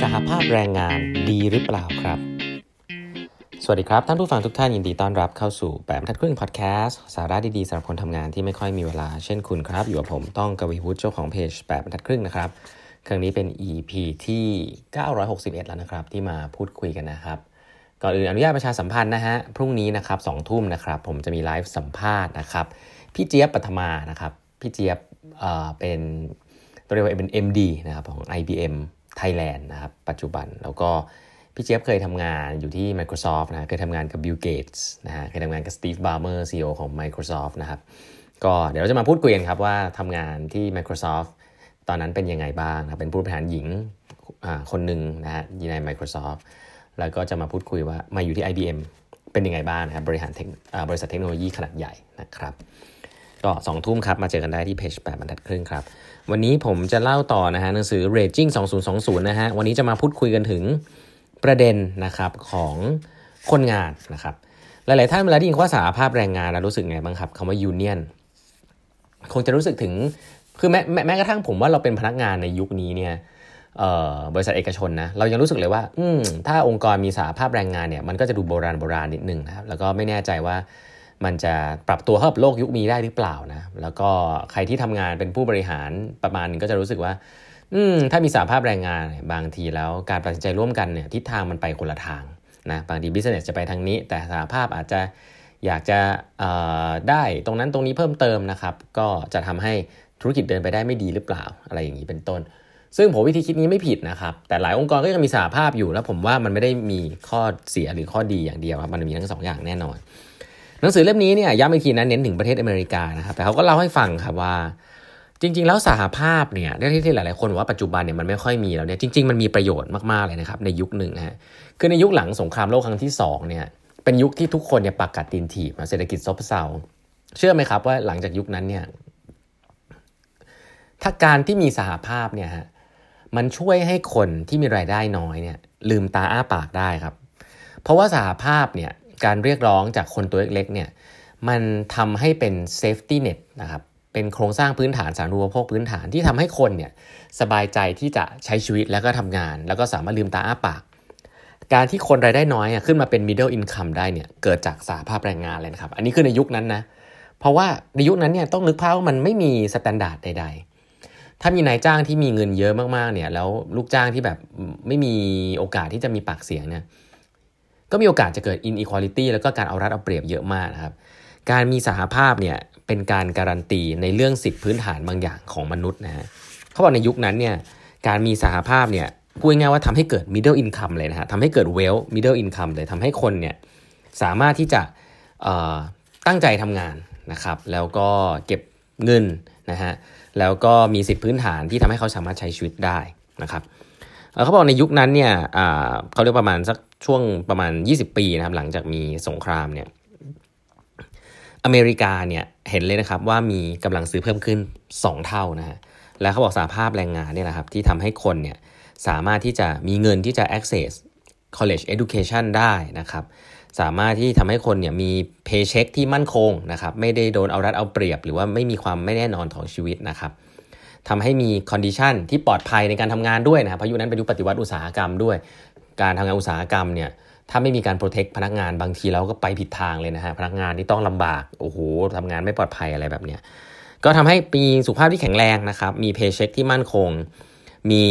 สหภาพแรงงานดีหรือเปล่าครับ สวัสดีครับ ท่านผู้ฟังทุกท่านยินดีต้อนรับเข้าสู่แบบทัดครึ่งพอดแคสต์สาระดีๆสำหรับคนทำงานที่ไม่ค่อยมีเวลา เช่นคุณครับ อยู่กับผมต้องกวีวุฒิเจ้าของเพจแบบทัดครึ่งนะครับครั้งนี้เป็น EP ที่ 961 แล้วนะครับ ที่มาพูดคุยกันนะครับก่อนอื่นอนุญาตประชาสัมพันธ์นะฮะพรุ่งนี้นะครับสองทุ่มนะครับผมจะมีไลฟ์สัมภาษณ์นะครับพี่เจี๊ยบปัทมานะครับพี่เจี๊ยบเอ่อเป็นตัวเรียกว่าเป็น MD นะครับของ IBM Thailand นะครับปัจจุบันแล้วก็พี่เจี๊ยบเคยทำงานอยู่ที่ Microsoft นะเคยทำงานกับ Bill Gates นะฮะเคยทำงานกับ Steve Ballmer CEO ของ Microsoft นะครับก็เดี๋ยวเราจะมาพูดคุยกันครับว่าทำงานที่ Microsoft ตอนนั้นเป็นยังไงบ้างนะเป็นผู้บริหารหญิงอ่าคนหนึ่งนะฮะอยู่ใน Microsoft แล้วก็จะมาพูดคุยว่ามาอยู่ที่ IBM เป็นยังไงบ้างนะครับบริหารเอ่าบริษัทเทคโนโลยีขนาดใหญ่นะครับ ก็สองทุ่มครับ มาเจอกันได้ที่เพจแปดบรรทัดครึ่งครับ วันนี้ผมจะเล่าต่อนะฮะหนังสือ Raging 2020 นะฮะ วันนี้จะมาพูดคุยกันถึงประเด็นนะครับของคนงานนะครับ หลาย ๆ ท่านเวลาได้ยินว่าสาภาพแรงงานแล้วรู้สึกไงบ้างครับคำว่า union คงจะรู้สึกถึงคือแม้แม้แม้กระทั่งผมว่าเราเป็นพนักงานในยุคนี้เนี่ยเอ่อบริษัทเอกชนนะเรายังรู้สึกเลยว่า อืมถ้าองค์กรมีสาภาพแรงงานเนี่ยมันก็จะดูโบราณโบราณนิดนึงนะครับแล้วก็ไม่แน่ใจว่า มันจะปรับตัวเข้ากับโลกยุคนี้ได้หรือเปล่านะแล้วก็ใครที่ทำงานเป็นผู้บริหารประมาณนึงก็จะรู้สึกว่า อืมถ้ามีสาภาพแรงงานบางทีแล้วการตัดสินใจร่วมกันเนี่ยทิศทางมันไปคนละทางนะบางทีบิสเนสจะไปทางนี้ แต่สาภาพอาจจะอยากจะได้ตรงนั้นตรงนี้เพิ่มเติมนะครับ ก็จะทำให้ธุรกิจเดินไปได้ไม่ดีหรือเปล่าอะไรอย่างนี้เป็นต้น ซึ่งผมวิธีคิดนี้ไม่ผิดนะครับ แต่หลายองค์กรก็ยังมีสาภาพอยู่แล้วผมว่ามันไม่ได้มีข้อเสียหรือข้อดีอย่างเดียวครับมันมีทั้งสองอย่างแน่นอน หนังสือเล่มนี้เนี่ยย้ำอีกทีนะเน้นถึงประเทศอเมริกานะครับแต่เขาก็เล่าให้ฟังครับว่า จริง ๆ แล้วสหภาพเนี่ยที่ที่หลายๆคนบอกว่าปัจจุบันเนี่ยมันไม่ค่อยมีแล้วเนี่ยจริง ๆ มันมีประโยชน์มากๆเลยนะครับในยุคหนึ่งนะฮะคือในยุคหลังสงครามโลกครั้งที่2เนี่ยเป็นยุคที่ทุกคนเนี่ยปักกัดตีนถีบเศรษฐกิจซบเซาเชื่อไหมครับว่าหลังจากยุคนั้นเนี่ยถ้าการที่มีสหภาพเนี่ยฮะมันช่วยให้คนที่มีรายได้น้อยเนี่ยลืมตาอ้าปากได้ครับ เพราะว่าสหภาพเนี่ย การเรียกร้องจากคนตัวเล็กๆเนี่ยมันทำให้เป็น safety net นะครับเป็นโครงสร้างพื้นฐานสารณูปโภคพื้นฐานที่ทำให้คนเนี่ยสบายใจที่จะใช้ชีวิตแล้วก็ทำงาน แล้วก็สามารถลืมตาอ้าปาก การที่คนรายได้น้อยขึ้นมาเป็น middle income ได้เนี่ยเกิดจากสหภาพแรงงานเลยนะครับ อันนี้คือในยุคนั้นนะเพราะว่าในยุคนั้นเนี่ยต้องนึกภาพว่ามันไม่มี standard ใด ๆถ้ามีนายจ้างที่มีเงินเยอะมากๆเนี่ยแล้วลูกจ้างที่แบบไม่มีโอกาสที่จะมีปากเสียงเนี่ย ก็มีโอกาสจะเกิด inequality แล้วก็การเอารัดเอาเปรียบเยอะมากนะครับ การมีสหภาพเนี่ยเป็นการการันตีในเรื่องสิทธิพื้นฐานบางอย่างของมนุษย์นะฮะเขาบอกในยุคนั้นเนี่ยการมีสหภาพเนี่ยพูดง่ายว่าทำให้เกิด middle income เลยนะฮะทำให้เกิด wealth middle income เลยทำให้คนเนี่ยสามารถที่จะตั้งใจทำงานนะครับ แล้วก็เก็บเงินนะฮะแล้วก็มีสิทธิพื้นฐานที่ทำให้เขาสามารถใช้ชีวิตได้นะครับ เขาบอกในยุคนั้นเนี่ยเขาเรียกประมาณสักช่วงประมาณ 20 ปีนะครับหลังจากมีสงครามเนี่ยอเมริกาเนี่ยเห็นเลยนะครับว่ามีกำลังซื้อเพิ่มขึ้น 2 เท่านะฮะและเขาบอกสาภาพแรงงานเนี่ยแหละครับที่ทำให้คนเนี่ยสามารถที่จะมีเงินที่จะ access college education ได้นะครับสามารถที่ทำให้คนเนี่ยมี paycheck ที่มั่นคงนะครับไม่ได้โดนเอารัดเอาเปรียบ หรือว่าไม่มีความไม่แน่นอนของชีวิตนะครับ ทำให้มี condition ที่ปลอดภัยในการทำงานด้วยนะครับพายุนั้นเป็นยุคปฏิวัติอุตสาหกรรมด้วย การทำงานอุตสาหกรรมเนี่ยถ้าไม่มีการโปรเทคพนักงานบางทีเราก็ไปผิดทางเลยนะฮะพนักงานที่ต้องลำบากโอ้โหทำงานไม่ปลอดภัยอะไรแบบเนี้ยก็ทำให้มีสุขภาพที่แข็งแรงนะครับ มีเพย์เช็คที่มั่นคง มี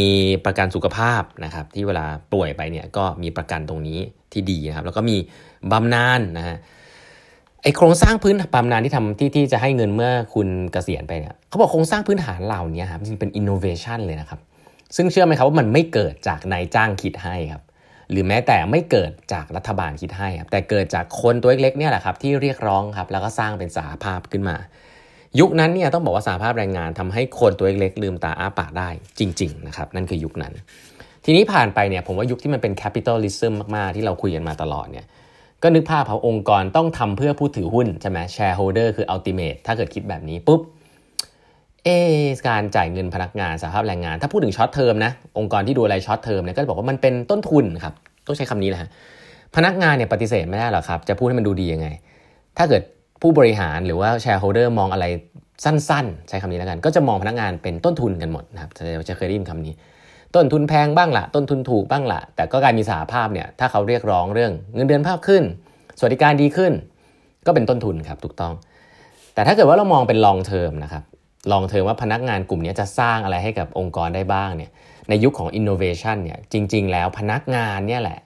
ประกันสุขภาพนะครับ ที่เวลาป่วยไปเนี่ยก็มีประกันตรงนี้ที่ดีนะครับ แล้วก็มีบำนาญนะฮะ ไอโครงสร้างพื้นบำนาญที่ทำที่ที่จะให้เงินเมื่อคุณเกษียณไปเนี่ยเขาบอกโครงสร้างพื้นฐานเหล่านี้ครับจริงเป็นอินโนเวชันเลยนะครับ ซึ่งเชื่อไหมครับว่ามันไม่เกิดจากนายจ้างคิดให้ครับหรือแม้แต่ไม่เกิดจากรัฐบาลคิดให้ครับแต่เกิดจากคนตัวเล็กๆเนี่ยแหละครับที่เรียกร้องครับแล้วก็สร้างเป็นสาภาพขึ้นมา ยุคนั้นเนี่ยต้องบอกว่าสหภาพแรงงานทำให้คนตัวเล็กๆลืมตาอ้าปากได้จริงๆนะครับนั่นคือยุคนั้น ทีนี้ผ่านไปเนี่ยผมว่ายุคที่มันเป็น capitalism มากๆ ที่เราคุยกันมาตลอดเนี่ย ก็นึกภาพเขาองค์กรต้องทำเพื่อผู้ถือหุ้นใช่ไหม shareholder คือ ultimate ถ้าเกิดคิดแบบนี้ปุ๊บเอการจ่ายเงินพนักงานสหภาพแรงงาน ถ้าพูดถึง short term นะองค์กรที่ดูอะไร short term เนี่ยก็จะบอกว่ามันเป็นต้นทุนครับต้องใช้คำนี้แหละพนักงานเนี่ยปฏิเสธไม่ได้หรอกครับ จะพูดให้มันดูดียังไง ถ้าเกิดผู้บริหารหรือว่า shareholder มองอะไรสั้นๆ ใช้คำนี้แล้วกัน ก็จะมองพนักงานเป็นต้นทุนกันหมดนะครับจะจะเคยได้ยินคำนี้ ต้นทุนแพงบ้างละต้นทุนถูกบ้างละแต่ก็การมีสหภาพเนี่ยถ้าเขาเรียกร้องเรื่องเงินเดือนปรับขึ้น สวัสดิการดีขึ้น ก็เป็นต้นทุนครับถูกต้อง แต่ถ้าเกิดว่าเรามองเป็น long term นะครับ long term ว่าพนักงานกลุ่มนี้จะสร้างอะไรให้กับองค์กรได้บ้างเนี่ยในยุคของ innovation เนี่ยจริง ๆ แล้วพนักงานเนี่ยแหละ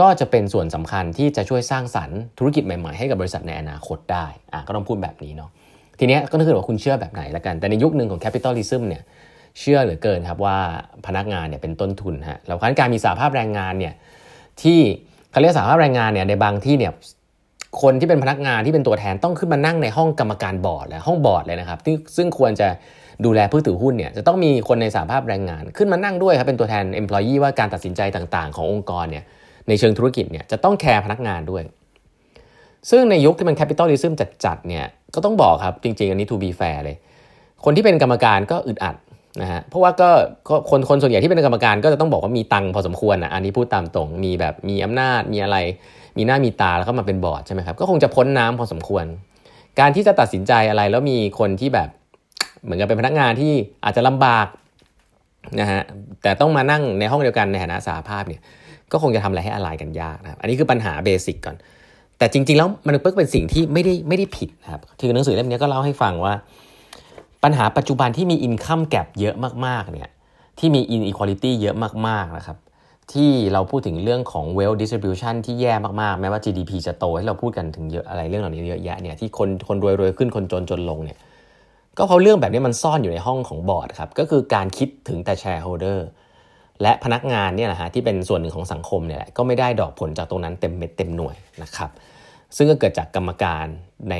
ก็จะเป็นส่วนสำคัญที่จะช่วยสร้างสรรค์ธุรกิจใหม่ๆ ให้กับบริษัทในอนาคตได้อะก็ต้องพูดแบบนี้เนาะทีนี้ก็ต้องคือว่าคุณเชื่อแบบไหนละกัน แต่ในยุคหนึ่งของ capitalism เนี่ย เชื่อเหลือเกินครับว่าพนักงานเนี่ยเป็นต้นทุนฮะแล้วการมีสาภาพแรงงานเนี่ยที่เขาเรียกสาภาพแรงงานเนี่ยในบางที่เนี่ยคนที่เป็นพนักงานที่เป็นตัวแทนต้องขึ้นมานั่งในห้องกรรมการบอร์ดและห้องบอร์ดเลยนะครับซึ่งควรจะดูแลผู้ถือหุ้นเนี่ยจะต้องมีคนในสาภาพแรงงาน ขึ้นมานั่งด้วยครับเป็นตัวแทน employee ว่าการตัดสินใจต่างๆ ขององค์กรเนี่ยในเชิงธุรกิจเนี่ยจะต้องแคร์พนักงานด้วย ซึ่งในยุคที่มัน capitalism จัดๆเนี่ยก็ต้องบอกครับจริงๆ อันนี้ to be fair เลย คนที่เป็นกรรมการก็อึดอัด นะฮะเพราะว่าก็คนคนส่วนใหญ่ที่เป็นกรรมการก็จะต้องบอกว่ามีตังพอสมควรนะอันนี้พูดตามตรงมีแบบมีอำนาจมีอะไร มีหน้ามีตาแล้วก็มาเป็นบอร์ดใช่ไหมครับก็คงจะพ้นน้ำพอสมควร การที่จะตัดสินใจอะไรแล้วมีคนที่แบบเหมือนกับเป็นพนักงานที่อาจจะลำบากนะฮะแต่ต้องมานั่งในห้องเดียวกันในฐานะสหภาพเนี่ยก็คงจะทำอะไรให้อะไรกันยากนะครับอันนี้คือปัญหา basic ก่อน แต่จริง ๆ แล้วมันเป็นสิ่งที่ไม่ได้ไม่ได้ผิดนะครับคือหนังสือเล่มนี้ก็เล่าให้ฟังว่า ปัญหาปัจจุบันที่มี income gap เยอะมากๆเนี่ยที่มี inequality เยอะมากๆนะครับที่เราพูดถึงเรื่องของ wealth distribution ที่แย่มากๆ แม้ว่า GDP จะโตให้เราพูดกันถึงเยอะอะไรเรื่องเหล่านี้เยอะแยะเนี่ยที่คนคนรวยรวยขึ้นคนจนจนลงเนี่ยก็เพราะเรื่องแบบนี้มันซ่อนอยู่ในห้องของบอร์ดครับก็คือการคิดถึงแต่ shareholder และพนักงานเนี่ยนะฮะที่เป็นส่วนหนึ่งของสังคมเนี่ยแหละก็ไม่ได้ดอกผลจากตรงนั้นเต็มเม็ดเต็มหน่วยนะครับ ซึ่งก็เกิดจากกรรมการใน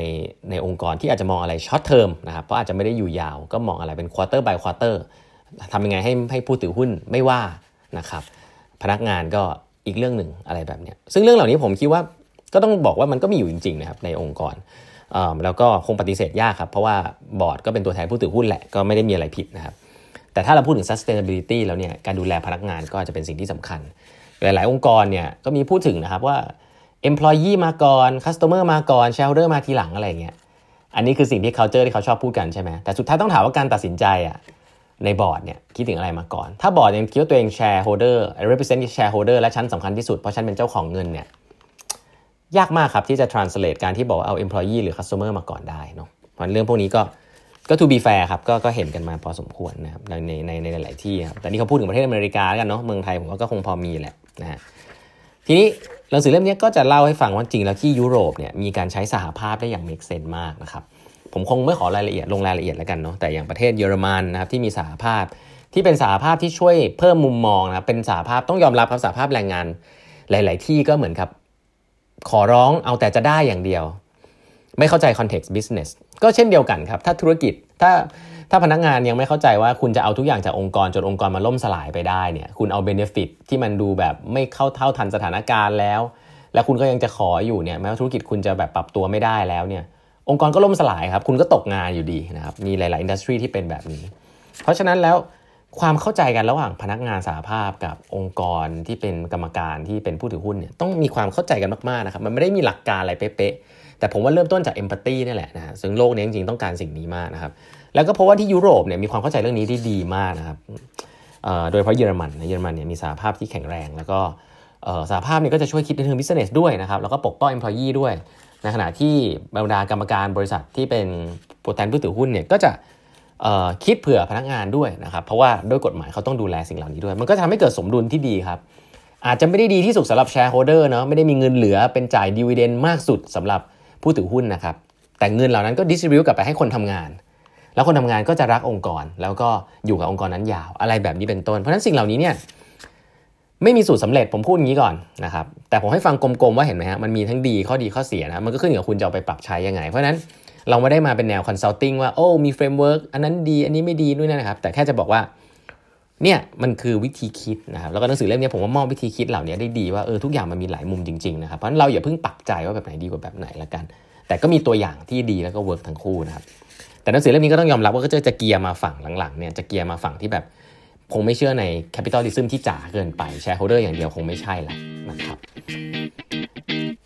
ในองค์กรที่อาจจะมองอะไร short term นะครับเพราะอาจจะไม่ได้อยู่ยาวก็มองอะไรเป็น quarter by quarter ทำยังไงให้ให้ผู้ถือหุ้นไม่ว่านะครับพนักงานก็อีกเรื่องหนึ่งอะไรแบบนี้ซึ่งเรื่องเหล่านี้ผมคิดว่าก็ต้องบอกว่ามันก็มีอยู่จริงๆนะครับในองค์กรแล้วก็คงปฏิเสธยากครับ เพราะว่าบอร์ดก็เป็นตัวแทนผู้ถือหุ้นแหละก็ไม่ได้มีอะไรผิดนะครับแต่ถ้าเราพูดถึง sustainability แล้วเนี่ยการดูแลพนักงานก็จะเป็นสิ่งที่สำคัญ หลาย ๆ องค์กรเนี่ยก็มีพูดถึงนะครับว่า employee มาก่อน customer มาก่อน shareholder มาทีหลังอะไรเงี้ย อันนี้คือสิ่งที่ culture ที่เขาชอบพูดกันใช่ไหม แต่สุดท้ายต้องถามว่าการตัดสินใจอะในบอร์ดเนี่ยคิดถึงอะไรมาก่อน ถ้าบอร์ดยังคิดว่าตัวเอง shareholder represent shareholder และชั้นสำคัญที่สุด เพราะฉันเป็นเจ้าของเงินเนี่ยยากมากครับที่จะ translate การที่บอกเอา employee หรือ customer มาก่อนได้เนาะเพราะเรื่องพวกนี้ก็ก็ to be fair ครับก็ก็เห็นกันมาพอสมควรนะครับในในในหลายที่ครับแต่นี่เขาพูดถึงประเทศอเมริกาแล้วกันเนาะเมืองไทยผมว่าก็คงพอมีแหละนะฮะทีนี้ หนังสือเล่มนี้ก็จะเล่าให้ฟังว่าจริงแล้วที่ยุโรปเนี่ยมีการใช้สหภาพได้อย่างเมกเซนมากนะครับผมคงไม่ขอรายละเอียดลงรายละเอียดแล้วกันเนาะแต่อย่างประเทศเยอรมันนะครับที่มีสหภาพที่เป็นสหภาพที่ช่วยเพิ่มมุมมองนะเป็นสหภาพต้องยอมรับครับสหภาพแรงงานหลาย ๆ ที่ก็เหมือนครับ ขอร้องเอาแต่จะได้อย่างเดียว ไม่เข้าใจ context business ก็เช่นเดียวกันครับ ถ้าธุรกิจ ถ้าถ้าพนักงานยังไม่เข้าใจว่าคุณจะเอาทุกอย่างจากองค์กรจนองค์กรมาล่มสลายไปได้เนี่ยคุณเอา benefit ที่มันดูแบบไม่เข้าเท่าทันสถานการณ์แล้ว แล้วคุณก็ยังจะขออยู่เนี่ยแม้ว่าธุรกิจคุณจะแบบปรับตัวไม่ได้แล้วเนี่ยองค์กรก็ล่มสลายครับคุณก็ตกงานอยู่ดีนะครับมีหลาย ๆ industry ที่เป็นแบบนี้ เพราะฉะนั้นแล้วความเข้าใจกันระหว่างพนักงานสาภาพกับองค์กรที่เป็นกรรมการที่เป็นผู้ถือหุ้นเนี่ยต้องมีความเข้าใจกันมาก ๆ นะครับมันไม่ได้มีหลักการอะไรเป๊ะๆ แต่ผมว่าเริ่มต้นจากเอมพัตตีนี่แหละนะฮะซึ่งโลกนี้จริงๆต้องการสิ่งนี้มากนะครับ แล้วก็เพราะว่าที่ยุโรปเนี่ยมีความเข้าใจเรื่องนี้ได้ดีมากนะครับโดยเฉพาะเยอรมันเยอรมันเนี่ยมีสาภาพที่แข็งแรงแล้วก็สาภาพเนี่ยก็จะช่วยคิดในเชิงบิสเนสด้วยนะครับ แล้วก็ปกป้อง employee ด้วย ในขณะที่บรรดากรรมการบริษัทที่เป็นผู้แทนผู้ถือหุ้นเนี่ยก็จะคิดเผื่อพนักงานด้วยนะครับ เพราะว่าด้วยกฎหมายเขาต้องดูแลสิ่งเหล่านี้ด้วย มันก็ทำให้เกิดสมดุลที่ดีครับ อาจจะไม่ได้ดีที่สุดสำหรับแชร์โฮเดอร์เนาะไม่ได้มีเงินเหลือเป็นจ่ายดีเวเดนมากสุดสำหรับ ผู้ถือหุ้นนะครับ แต่เงินเหล่านั้นก็ดิสทริบิวกลับไปให้คนทำงาน แล้วคนทำงานก็จะรักองค์กร แล้วก็อยู่กับองค์กรนั้นยาว อะไรแบบนี้เป็นต้น เพราะฉะนั้นสิ่งเหล่านี้เนี่ยไม่มีสูตรสาเร็จผมพูดอย่างนี้ก่อนนะครับ แต่ผมให้ฟังกลมๆว่าเห็นไหมฮะมันมีทั้งดีข้อดีข้อเสียนะมันก็ขึ้นอยู่กับคุณจะเอาไปปรับใช้ยังไง เพราะฉะนั้นเราไม่ได้มาเป็นแนว consulting ว่าโอ้มี framework อันนั้นดีอันนี้ไม่ดีนู่นนะครับ แต่แค่จะบอกว่า เนี่ยมันคือวิธีคิดนะครับแล้วก็หนังสือเล่มนี้ผมว่ามอบวิธีคิดเหล่านี้ได้ดีว่าเออทุกอย่างมันมีหลายมุมจริงๆนะครับเพราะฉะนั้นเราอย่าเพิ่งปักใจว่าแบบไหนดีกว่าแบบไหนละกัน แต่ก็มีตัวอย่างที่ดีแล้วก็ work ทั้งคู่นะครับแต่หนังสือเล่มนี้ก็ต้องยอมรับว่าก็จะจะเกียร์มาฝั่งหลังๆเนี่ยจะเกียร์มาฝั่งที่แบบคงไม่เชื่อใน capitalism ที่จ๋าเกินไป shareholder อย่างเดียวคงไม่ใช่ละนะครับ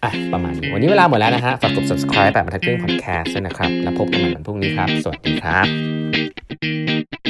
อะประมาณนี้วันนี้เวลาหมดแล้วนะฮะฝากกด subscribe แบบบรรทัดครึ่ง podcast ด้วยนะครับ แล้วพบกันใหม่วันพรุ่งนี้ครับ สวัสดีครับ